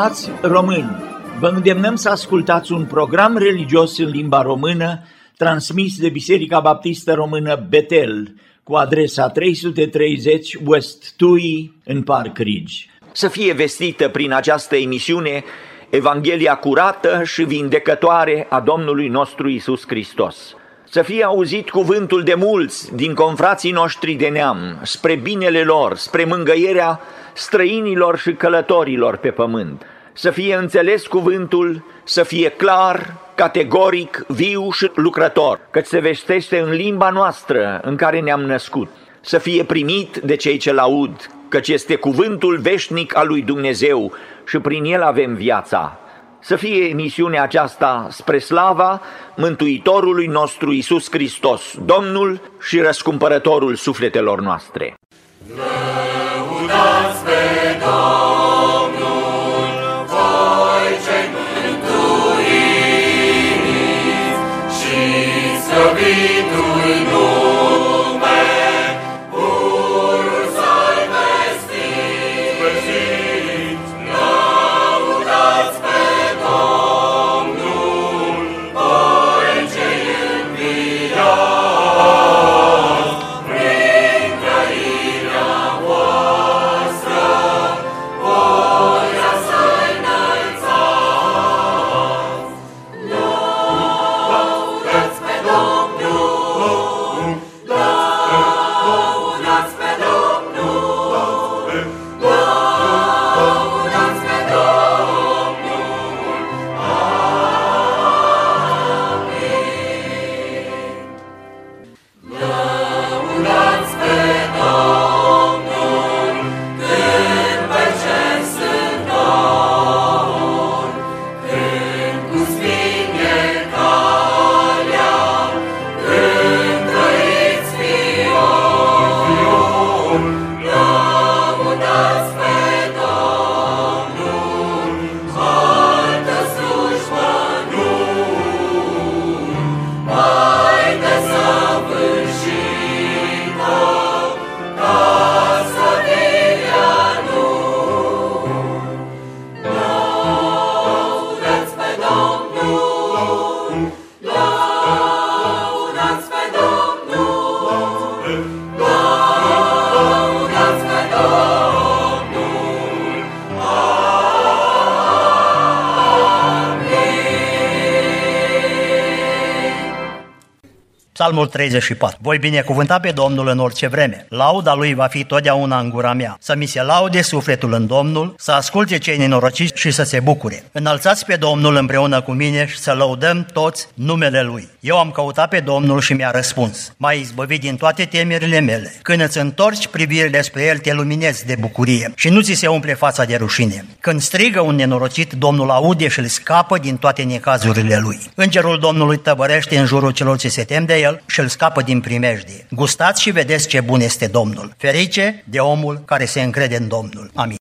Frați români, vă îndemnăm să ascultați un program religios în limba română transmis de Biserica Baptistă Română Betel cu adresa 330 West Tui în Park Ridge. Să fie vestită prin această emisiune Evanghelia curată și vindecătoare a Domnului nostru Isus Hristos. Să fie auzit cuvântul de mulți din confrații noștri de neam, spre binele lor, spre mângăierea străinilor și călătorilor pe pământ. Să fie înțeles cuvântul, să fie clar, categoric, viu și lucrător, căci se veștește în limba noastră în care ne-am născut. Să fie primit de cei ce-l aud, căci este cuvântul veșnic al lui Dumnezeu și prin el avem viața. Să fie emisiunea aceasta spre slava Mântuitorului nostru Isus Hristos, Domnul și răscumpărătorul sufletelor noastre. Lăudați pe Domnul, voi cei mântuiți și slăvitul nume, Psalmul 34. Voi binecuvânta pe Domnul în orice vreme. Lauda lui va fi totdeauna în gura mea. Să mi se laude sufletul în Domnul, să asculte cei nenorociți și să se bucure. Înălțați pe Domnul împreună cu mine și să lăudăm toți numele Lui. Eu am căutat pe Domnul și mi-a răspuns. M-a izbăvit din toate temerile mele. Când îți întorci privirile spre El, te luminezi de bucurie și nu ți se umple fața de rușine. Când strigă un nenorocit, Domnul aude și îl scapă din toate necazurile Lui. Îngerul Domnului tăbărește în jurul celor ce se tem de El și îl scapă din primejdie. Gustați și vedeți ce bun este Domnul. Ferice de omul care se încrede în Domnul. Amin.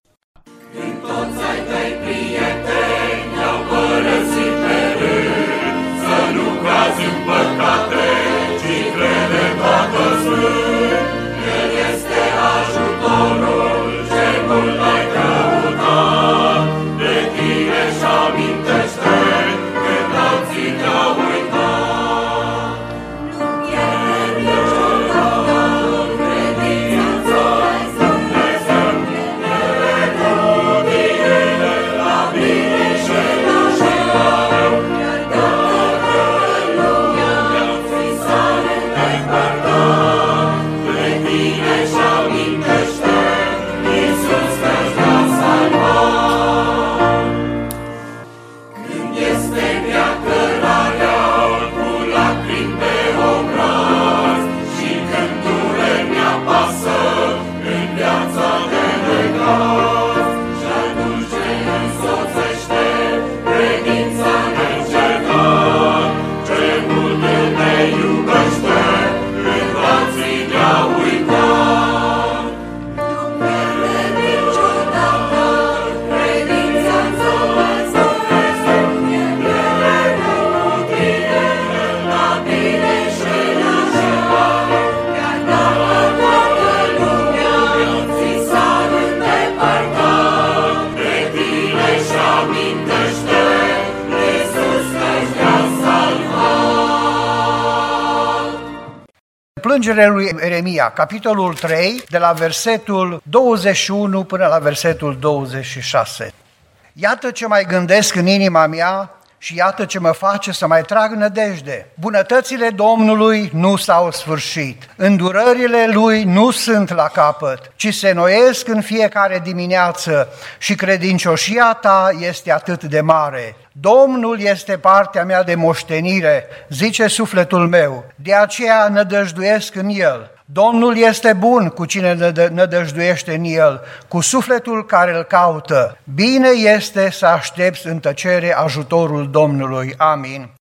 Plângere lui Eremia, capitolul 3, de la versetul 21 până la versetul 26. Iată ce mai gândesc în inima mea și iată ce mă face să mai trag nădejde. Bunătățile Domnului nu s-au sfârșit, îndurările Lui nu sunt la capăt, ci se noiesc în fiecare dimineață și credincioșia ta este atât de mare. Domnul este partea mea de moștenire, zice sufletul meu, de aceea nădăjduiesc în El. Domnul este bun cu cine nădăjduiește în el, cu sufletul care îl caută. Bine este să aștepți în tăcere ajutorul Domnului. Amin.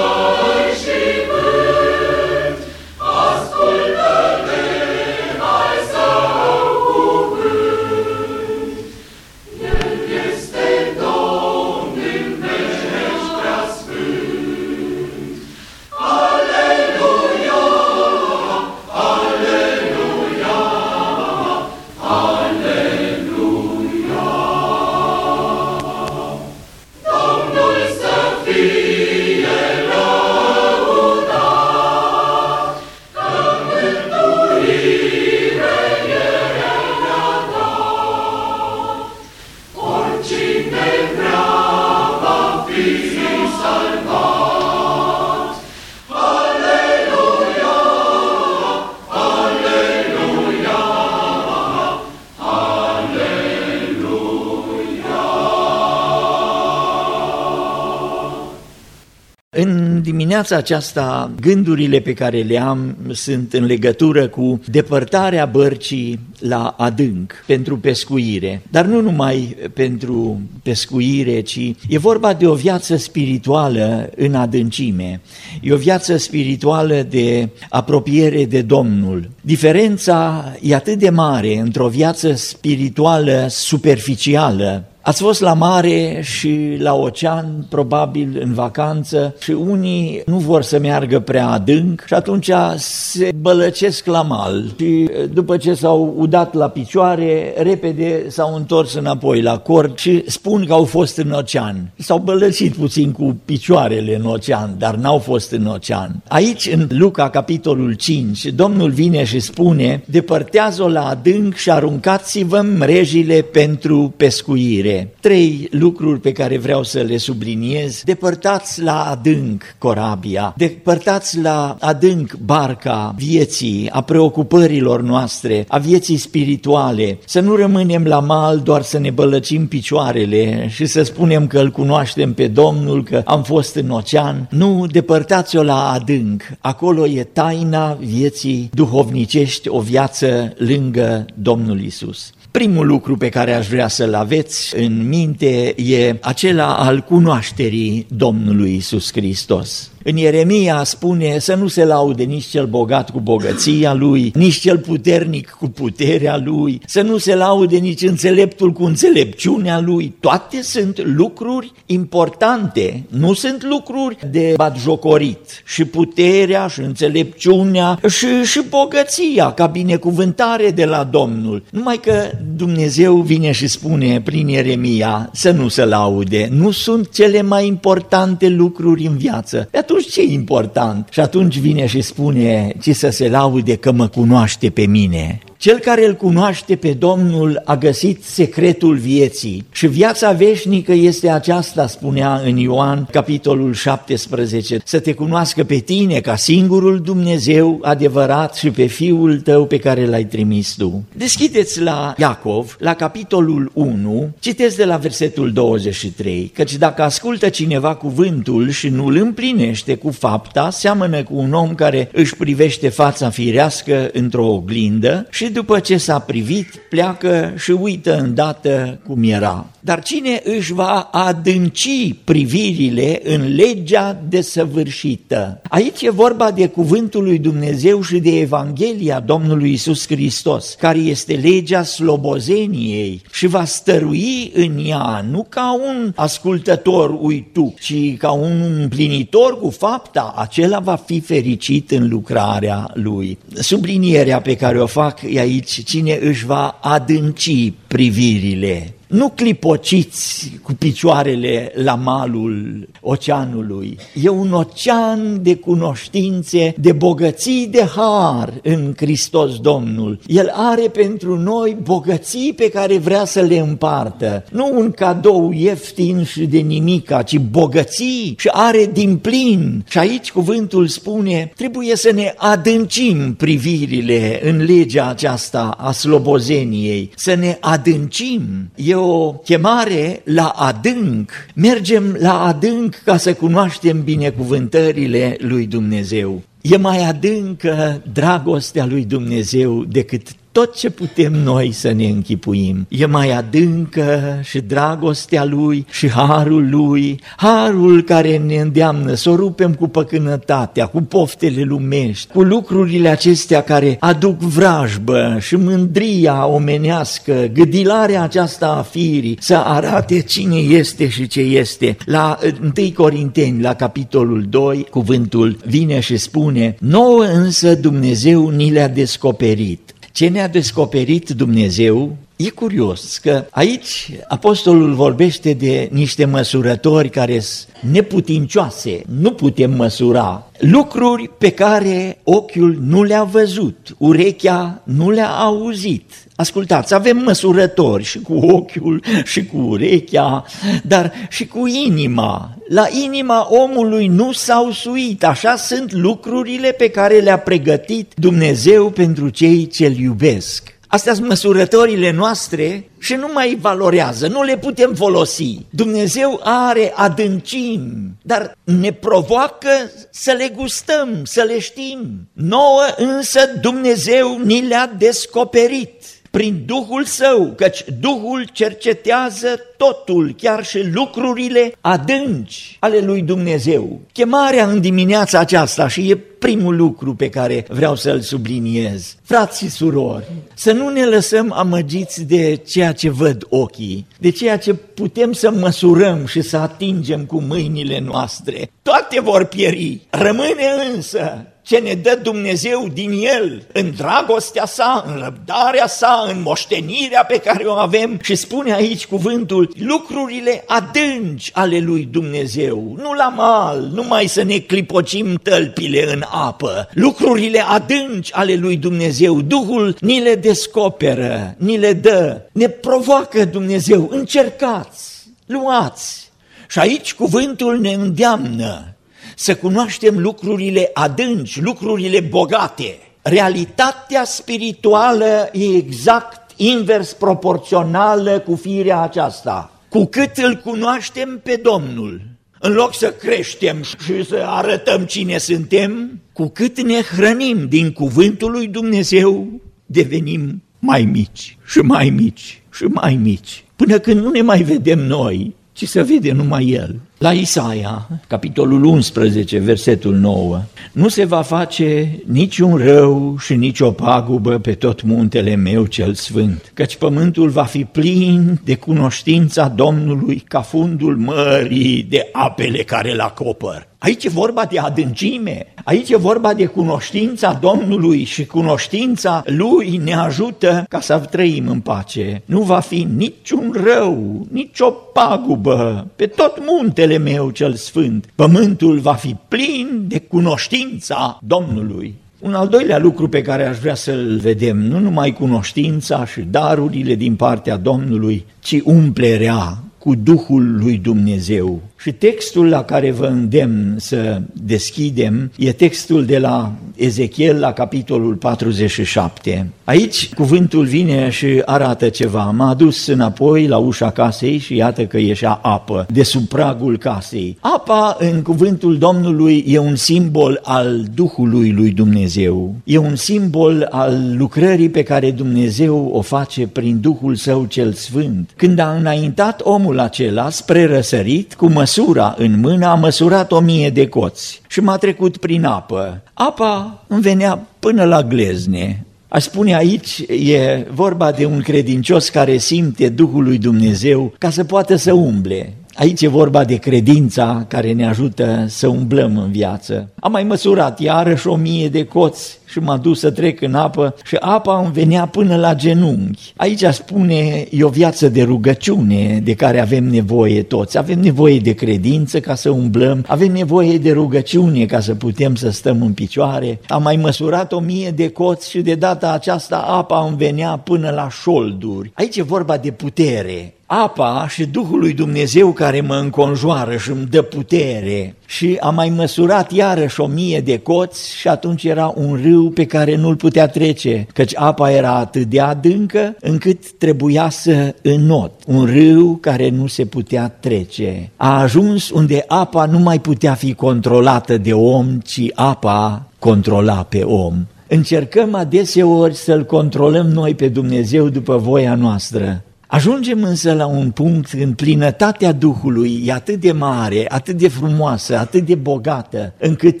Dimineața aceasta, gândurile pe care le am sunt în legătură cu depărtarea bărcii la adânc pentru pescuire. Dar nu numai pentru pescuire, ci e vorba de o viață spirituală în adâncime. E o viață spirituală de apropiere de Domnul. Diferența e atât de mare într-o viață spirituală superficială Ați fost la mare și la ocean, probabil în vacanță, și unii nu vor să meargă prea adânc și atunci se bălăcesc la mal. Și după ce s-au udat la picioare, repede s-au întors înapoi la cord și spun că au fost în ocean. S-au bălăcit puțin cu picioarele în ocean, dar n-au fost în ocean. Aici, în Luca, capitolul 5, Domnul vine și spune, depărtează-o la adânc și aruncați-vă mrejile pentru pescuire mare. Trei lucruri pe care vreau să le subliniez. Depărtați la adânc corabia, depărtați la adânc barca vieții, a preocupărilor noastre, a vieții spirituale. Să nu rămânem la mal doar să ne bălăcim picioarele și să spunem că îl cunoaștem pe Domnul, că am fost în ocean. Nu, depărtați-o la adânc. Acolo e taina vieții duhovnicești, o viață lângă Domnul Isus. Primul lucru pe care aș vrea să-l aveți în minte e acela al cunoașterii Domnului Isus Hristos. În Ieremia spune să nu se laude nici cel bogat cu bogăția lui, nici cel puternic cu puterea lui, să nu se laude nici înțeleptul cu înțelepciunea lui. Toate sunt lucruri importante, nu sunt lucruri de batjocorit. Și puterea, și înțelepciunea, și, și bogăția ca binecuvântare de la Domnul. Numai că Dumnezeu vine și spune prin Ieremia să nu se laude, nu sunt cele mai importante lucruri în viață. Pe atunci ce e important? Și atunci vine și spune, ci să se laude că mă cunoaște pe mine. Cel care îl cunoaște pe Domnul a găsit secretul vieții și viața veșnică este aceasta, spunea în Ioan, capitolul 17, să te cunoască pe tine ca singurul Dumnezeu adevărat și pe Fiul tău pe care l-ai trimis tu. Deschideți la Iacov, la capitolul 1, citeți de la versetul 23, căci dacă ascultă cineva cuvântul și nu îl împlinește cu fapta, seamănă cu un om care își privește fața firească într-o oglindă și după ce s-a privit, pleacă și uită îndată cum era. Dar cine își va adânci privirile în legea desăvârșită? Aici e vorba de cuvântul lui Dumnezeu și de Evanghelia Domnului Isus Hristos, care este legea slobozeniei și va stărui în ea nu ca un ascultător uitu, ci ca un împlinitor cu fapta, acela va fi fericit în lucrarea lui. Sublinierea pe care o fac e aici, cine își va adânci privirile nu clipociți cu picioarele la malul oceanului. E un ocean de cunoștințe, de bogății de har în Hristos Domnul. El are pentru noi bogății pe care vrea să le împartă. Nu un cadou ieftin și de nimica, ci bogății și are din plin. Și aici cuvântul spune, trebuie să ne adâncim privirile în legea aceasta a slobozeniei, să ne adâncim. Eu o chemare la adânc. Mergem la adânc ca să cunoaștem binecuvântările lui Dumnezeu. E mai adâncă dragostea lui Dumnezeu decât tot ce putem noi să ne închipuim. E mai adâncă și dragostea Lui și harul Lui, harul care ne îndeamnă să o rupem cu păcânătatea, cu poftele lumești, cu lucrurile acestea care aduc vrajbă și mândria omenească, gâdilarea aceasta a firii, să arate cine este și ce este. La 1 Corinteni, la capitolul 2, cuvântul vine și spune, nouă însă Dumnezeu ni le-a descoperit ce ne-a descoperit Dumnezeu E curios că aici apostolul vorbește de niște măsurători care sunt neputincioase, nu putem măsura lucruri pe care ochiul nu le-a văzut, urechea nu le-a auzit. Ascultați, avem măsurători și cu ochiul și cu urechea, dar și cu inima. La inima omului nu s-au suit, așa sunt lucrurile pe care le-a pregătit Dumnezeu pentru cei ce-L iubesc. Astea sunt măsurătorile noastre și nu mai valorează, nu le putem folosi. Dumnezeu are adâncimi, dar ne provoacă să le gustăm, să le știm. Nouă însă Dumnezeu ni le-a descoperit prin Duhul Său, căci Duhul cercetează totul, chiar și lucrurile adânci ale lui Dumnezeu. Chemarea în dimineața aceasta și e primul lucru pe care vreau să-l subliniez. Frați și surori, să nu ne lăsăm amăgiți de ceea ce văd ochii, de ceea ce putem să măsurăm și să atingem cu mâinile noastre. Toate vor pieri, rămâne însă ce ne dă Dumnezeu din El, în dragostea sa, în răbdarea sa, în moștenirea pe care o avem. Și spune aici cuvântul, lucrurile adânci ale lui Dumnezeu, nu la mal, numai să ne clipocim tălpile în apă, lucrurile adânci ale lui Dumnezeu, Duhul ni le descoperă, ni le dă, ne provoacă Dumnezeu, încercați, luați. Și aici cuvântul ne îndeamnă să cunoaștem lucrurile adânci, lucrurile bogate. Realitatea spirituală e exact invers proporțională cu firea aceasta. Cu cât îl cunoaștem pe Domnul, în loc să creștem și să arătăm cine suntem, cu cât ne hrănim din cuvântul lui Dumnezeu, devenim mai mici și mai mici și mai mici, până când nu ne mai vedem noi, ci să vede numai El. La Isaia, capitolul 11, versetul 9, nu se va face niciun rău și nici o pagubă pe tot muntele meu cel sfânt, căci pământul va fi plin de cunoștința Domnului ca fundul mării de apele care l acopăr. Aici e vorba de adâncime, aici e vorba de cunoștința Domnului și cunoștința Lui ne ajută ca să trăim în pace. Nu va fi niciun rău, nicio pagubă pe tot muntele meu cel sfânt. Pământul va fi plin de cunoștința Domnului. Un al doilea lucru pe care aș vrea să-l vedem, nu numai cunoștința și darurile din partea Domnului, ci umplerea cu Duhul lui Dumnezeu. Și textul la care vă îndemn să deschidem e textul de la Ezechiel la capitolul 47. Aici cuvântul vine și arată ceva. M-a adus înapoi la ușa casei și iată că ieșea apă de sub pragul casei. Apa în cuvântul Domnului e un simbol al Duhului lui Dumnezeu. E un simbol al lucrării pe care Dumnezeu o face prin Duhul Său cel Sfânt. Când a înaintat omul acela spre răsărit, cu măsura în mână a măsurat o mie de coți și m-a trecut prin apă. Apa îmi venea până la glezne. Aș spune aici, e vorba de un credincios care simte Duhul lui Dumnezeu ca să poată să umble. Aici e vorba de credința care ne ajută să umblăm în viață. Am mai măsurat iarăși o mie de coți și m-a dus să trec în apă și apa îmi venea până la genunchi. Aici spune, e o viață de rugăciune de care avem nevoie toți. Avem nevoie de credință ca să umblăm, avem nevoie de rugăciune ca să putem să stăm în picioare. Am mai măsurat o mie de coți și de data aceasta apa îmi venea până la șolduri. Aici e vorba de putere apa și Duhul lui Dumnezeu care mă înconjoară și îmi dă putere. Și am mai măsurat iarăși o mie de coți și atunci era un râu pe care nu-l putea trece, căci apa era atât de adâncă încât trebuia să înot. Un râu care nu se putea trece. A ajuns unde apa nu mai putea fi controlată de om, ci apa controla pe om. Încercăm adeseori să-L controlăm noi pe Dumnezeu după voia noastră. Ajungem însă la un punct în plinătatea Duhului, e atât de mare, atât de frumoasă, atât de bogată, încât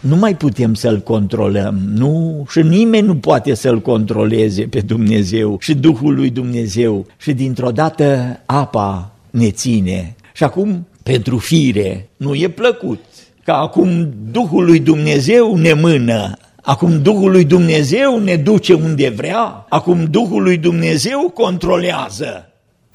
nu mai putem să-L controlăm, nu? Și nimeni nu poate să-L controleze pe Dumnezeu și Duhul lui Dumnezeu. Și dintr-o dată apa ne ține. Și acum, pentru fire, nu e plăcut că acum Duhul lui Dumnezeu ne mână Acum Duhul lui Dumnezeu ne duce unde vrea, acum Duhul lui Dumnezeu controlează.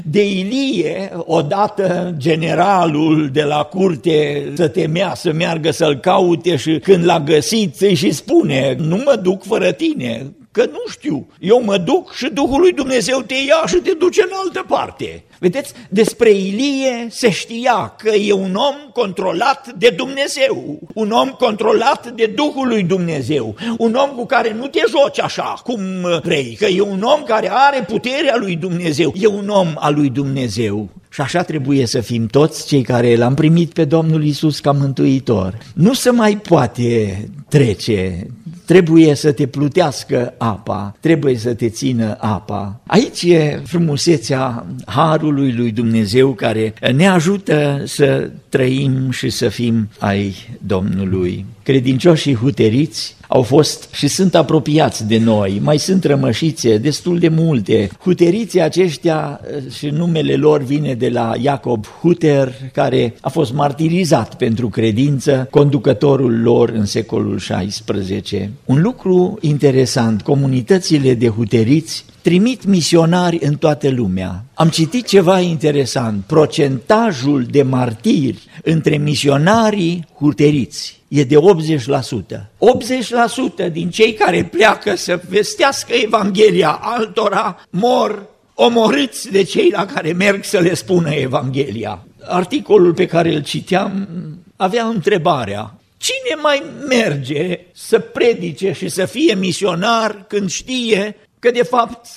De Ilie, odată generalul de la curte să temea să meargă să-l caute și când l-a găsit îi și spune, nu mă duc fără tine, că nu știu, eu mă duc și Duhul lui Dumnezeu te ia și te duce în altă parte. Vedeți, despre Ilie se știa că e un om controlat de Dumnezeu, un om controlat de Duhul lui Dumnezeu, un om cu care nu te joci așa cum vrei, că e un om care are puterea lui Dumnezeu, e un om al lui Dumnezeu. Și așa trebuie să fim toți cei care l-am primit pe Domnul Isus ca mântuitor. Nu se mai poate trece trebuie să te plutească apa, trebuie să te țină apa. Aici e frumusețea Harului lui Dumnezeu care ne ajută să trăim și să fim ai Domnului. Credincioșii huteriți au fost și sunt apropiați de noi, mai sunt rămășițe destul de multe. Huteriții aceștia și numele lor vine de la Iacob Huter, care a fost martirizat pentru credință, conducătorul lor în secolul XVI. Un lucru interesant, comunitățile de huteriți trimit misionari în toată lumea. Am citit ceva interesant, procentajul de martiri între misionarii huteriți e de 80%. 80% din cei care pleacă să vestească Evanghelia altora mor omorâți de cei la care merg să le spună Evanghelia. Articolul pe care îl citeam avea întrebarea, cine mai merge să predice și să fie misionar când știe că de fapt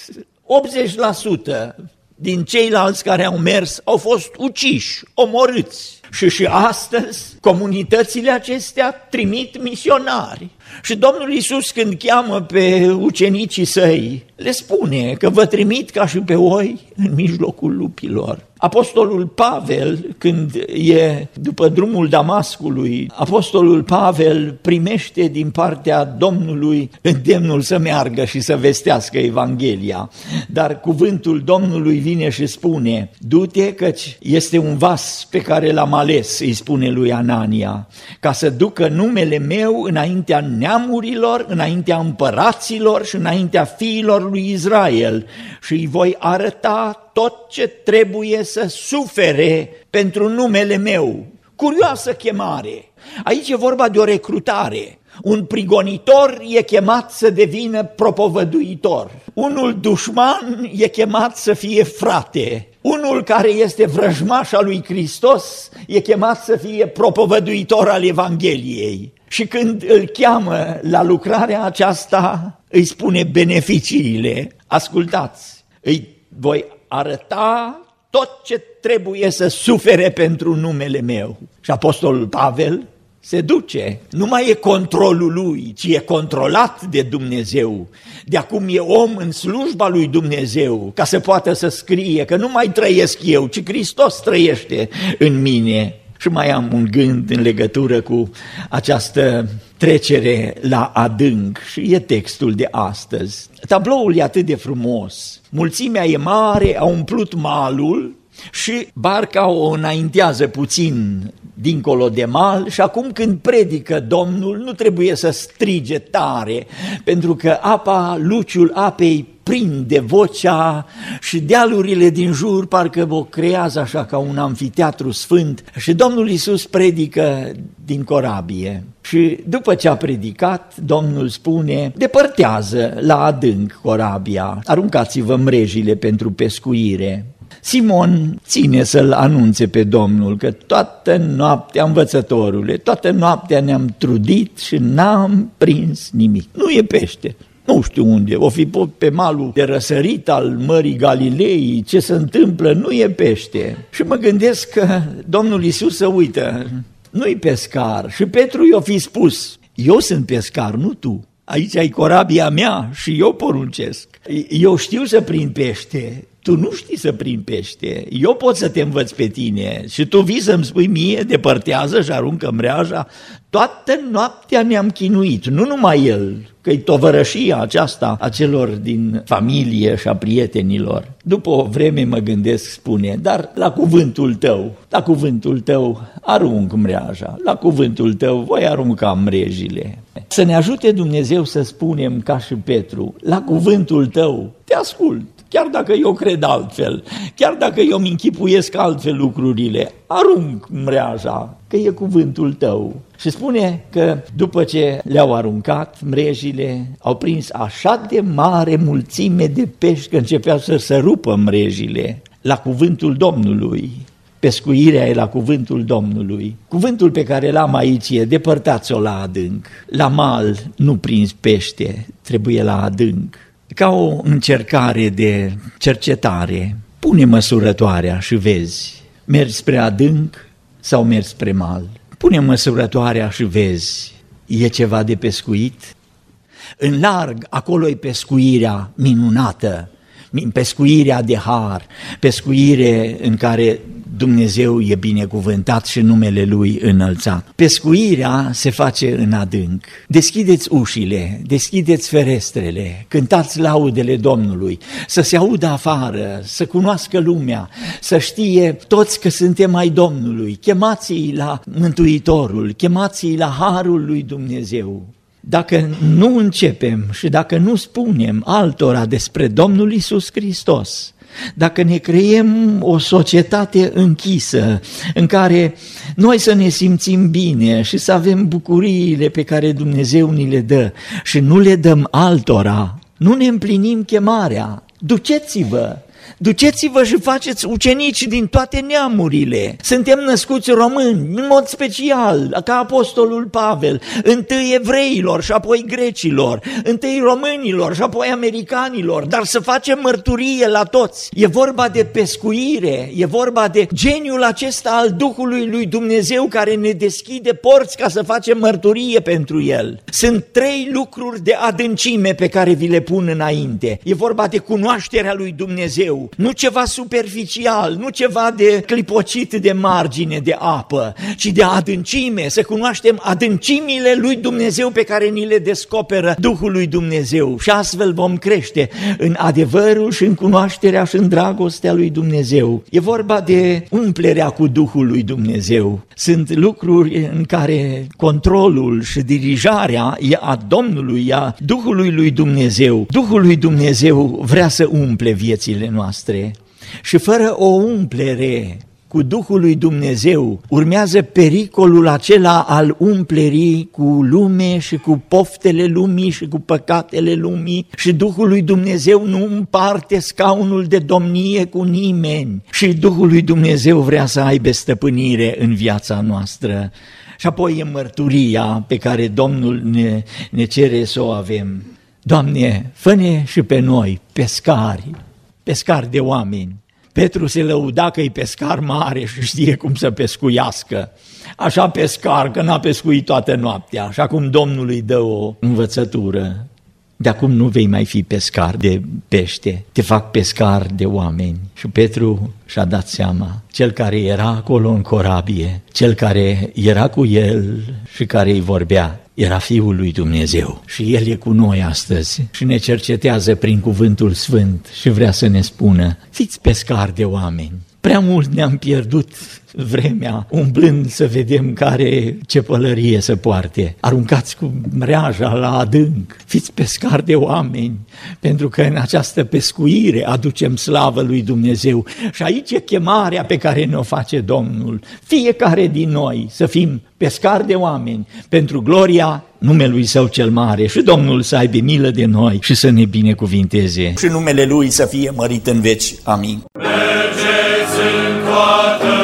80% din ceilalți care au mers au fost uciși, omorâți. Și și astăzi comunitățile acestea trimit misionari. Și Domnul Isus când cheamă pe ucenicii săi, le spune că vă trimit ca și pe oi în mijlocul lupilor. Apostolul Pavel, când e după drumul Damascului, Apostolul Pavel primește din partea Domnului îndemnul să meargă și să vestească Evanghelia. Dar cuvântul Domnului vine și spune, du-te căci este un vas pe care l-am ales, îi spune lui Anania, ca să ducă numele meu înaintea neamurilor, înaintea împăraților și înaintea fiilor lui Israel și îi voi arăta tot ce trebuie să sufere pentru numele meu. Curioasă chemare. Aici e vorba de o recrutare. Un prigonitor e chemat să devină propovăduitor. Unul dușman e chemat să fie frate. Unul care este vrăjmaș al lui Hristos e chemat să fie propovăduitor al Evangheliei. Și când îl cheamă la lucrarea aceasta, îi spune beneficiile. Ascultați, îi voi arăta tot ce trebuie să sufere pentru numele meu. Și Apostolul Pavel se duce. Nu mai e controlul lui, ci e controlat de Dumnezeu. De acum e om în slujba lui Dumnezeu, ca să poată să scrie că nu mai trăiesc eu, ci Hristos trăiește în mine. Și mai am un gând în legătură cu această trecere la adânc. Și e textul de astăzi. Tabloul e atât de frumos, mulțimea e mare, a umplut malul și barca o înaintează puțin dincolo de mal și acum când predică Domnul nu trebuie să strige tare, pentru că apa, luciul apei prinde vocea și dealurile din jur parcă o creează așa ca un amfiteatru sfânt și Domnul Iisus predică din corabie. Și după ce a predicat, Domnul spune, depărtează la adânc corabia, aruncați-vă mrejile pentru pescuire. Simon ține să-l anunțe pe Domnul că toată noaptea, învățătorule, toată noaptea ne-am trudit și n-am prins nimic. Nu e pește, nu știu unde, o fi pe malul de răsărit al Mării Galilei, ce se întâmplă, nu e pește. Și mă gândesc că Domnul Isus să uită, nu-i pescar. Și Petru i-a fi spus, eu sunt pescar, nu tu. Aici ai corabia mea și eu poruncesc. Eu știu să prind pește, tu nu știi să prind pește, eu pot să te învăț pe tine și tu vii să-mi spui mie, depărtează și aruncă mreaja. Toată noaptea ne-am chinuit, nu numai el, că e tovărășia aceasta a celor din familie și a prietenilor. După o vreme mă gândesc, spune, dar la cuvântul tău, la cuvântul tău arunc mreaja, la cuvântul tău voi arunca mrejile. Să ne ajute Dumnezeu să spunem ca și Petru, la cuvântul tău te ascult, chiar dacă eu cred altfel, chiar dacă eu îmi închipuiesc altfel lucrurile, arunc mreaja, că e cuvântul tău. Și spune că după ce le-au aruncat mrejile, au prins așa de mare mulțime de pești că începeau să se rupă mrejile la cuvântul Domnului. Pescuirea e la cuvântul Domnului. Cuvântul pe care l-am aici e depărtați-o la adânc. La mal nu prins pește, trebuie la adânc ca o încercare de cercetare, pune măsurătoarea și vezi, mergi spre adânc sau mergi spre mal. Pune măsurătoarea și vezi, e ceva de pescuit? În larg, acolo e pescuirea minunată, pescuirea de har, pescuire în care Dumnezeu e binecuvântat și numele Lui înălțat. Pescuirea se face în adânc. Deschideți ușile, deschideți ferestrele, cântați laudele Domnului, să se audă afară, să cunoască lumea, să știe toți că suntem ai Domnului. Chemați-i la Mântuitorul, chemați-i la Harul lui Dumnezeu. Dacă nu începem și dacă nu spunem altora despre Domnul Isus Hristos, dacă ne creiem o societate închisă în care noi să ne simțim bine și să avem bucuriile pe care Dumnezeu ni le dă și nu le dăm altora, nu ne împlinim chemarea. Duceți-vă Duceți-vă și faceți ucenici din toate neamurile. Suntem născuți români, în mod special, ca apostolul Pavel, întâi evreilor și apoi grecilor, întâi românilor și apoi americanilor, dar să facem mărturie la toți. E vorba de pescuire, e vorba de geniul acesta al Duhului lui Dumnezeu care ne deschide porți ca să facem mărturie pentru El. Sunt trei lucruri de adâncime pe care vi le pun înainte. E vorba de cunoașterea lui Dumnezeu, nu ceva superficial, nu ceva de clipocit de margine de apă, ci de adâncime, să cunoaștem adâncimile lui Dumnezeu pe care ni le descoperă Duhul lui Dumnezeu și astfel vom crește în adevărul și în cunoașterea și în dragostea lui Dumnezeu. E vorba de umplerea cu Duhul lui Dumnezeu. Sunt lucruri în care controlul și dirijarea e a Domnului, e a Duhului lui Dumnezeu. Duhul lui Dumnezeu vrea să umple viețile noastre noastre și fără o umplere cu Duhul lui Dumnezeu, urmează pericolul acela al umplerii cu lume și cu poftele lumii și cu păcatele lumii și Duhul lui Dumnezeu nu împarte scaunul de domnie cu nimeni și Duhul lui Dumnezeu vrea să aibă stăpânire în viața noastră. Și apoi e mărturia pe care Domnul ne, ne cere să o avem. Doamne, fă și pe noi pescari, pescari de oameni. Petru se lăuda că e pescar mare și știe cum să pescuiască. Așa pescar că n-a pescuit toată noaptea, așa cum Domnul îi dă o învățătură. De acum nu vei mai fi pescar de pește, te fac pescar de oameni. Și Petru și-a dat seama, cel care era acolo în corabie, cel care era cu el și care îi vorbea, era Fiul lui Dumnezeu și El e cu noi astăzi și ne cercetează prin cuvântul sfânt și vrea să ne spună, fiți pescari de oameni. Prea mult ne-am pierdut vremea umblând să vedem care ce pălărie să poarte. Aruncați cu mreaja la adânc, fiți pescari de oameni, pentru că în această pescuire aducem slavă lui Dumnezeu. Și aici e chemarea pe care ne-o face Domnul. Fiecare din noi să fim pescari de oameni pentru gloria numelui Său cel mare și Domnul să aibă milă de noi și să ne binecuvinteze. Și numele Lui să fie mărit în veci. Amin. Mergeți în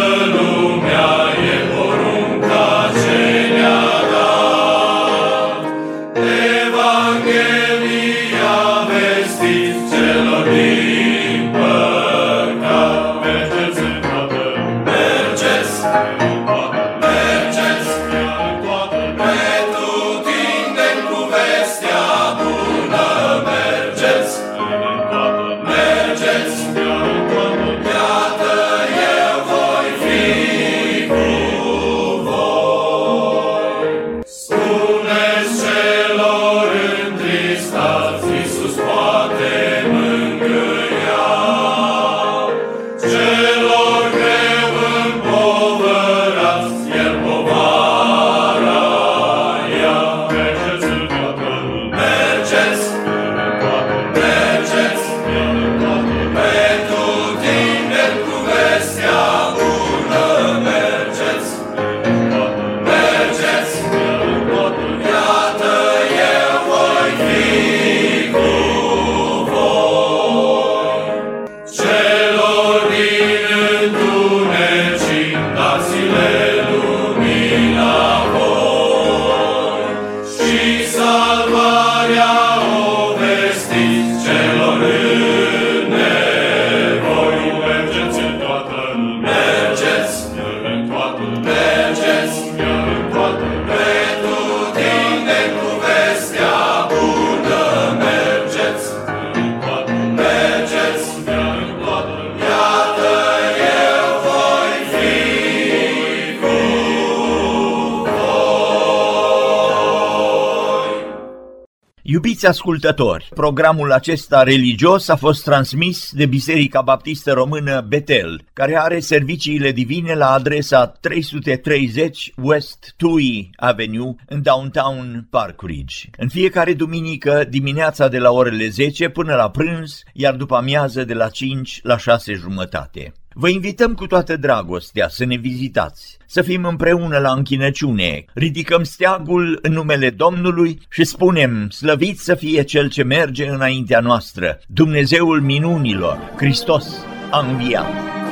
Iubiți ascultători, programul acesta religios a fost transmis de Biserica Baptistă Română Betel, care are serviciile divine la adresa 330 West Tui Avenue în downtown Park Ridge. În fiecare duminică dimineața de la orele 10 până la prânz, iar după amiază de la 5 la 6 jumătate. Vă invităm cu toată dragostea să ne vizitați, să fim împreună la închinăciune, ridicăm steagul în numele Domnului și spunem, slăvit să fie Cel ce merge înaintea noastră, Dumnezeul minunilor, Hristos a înviat.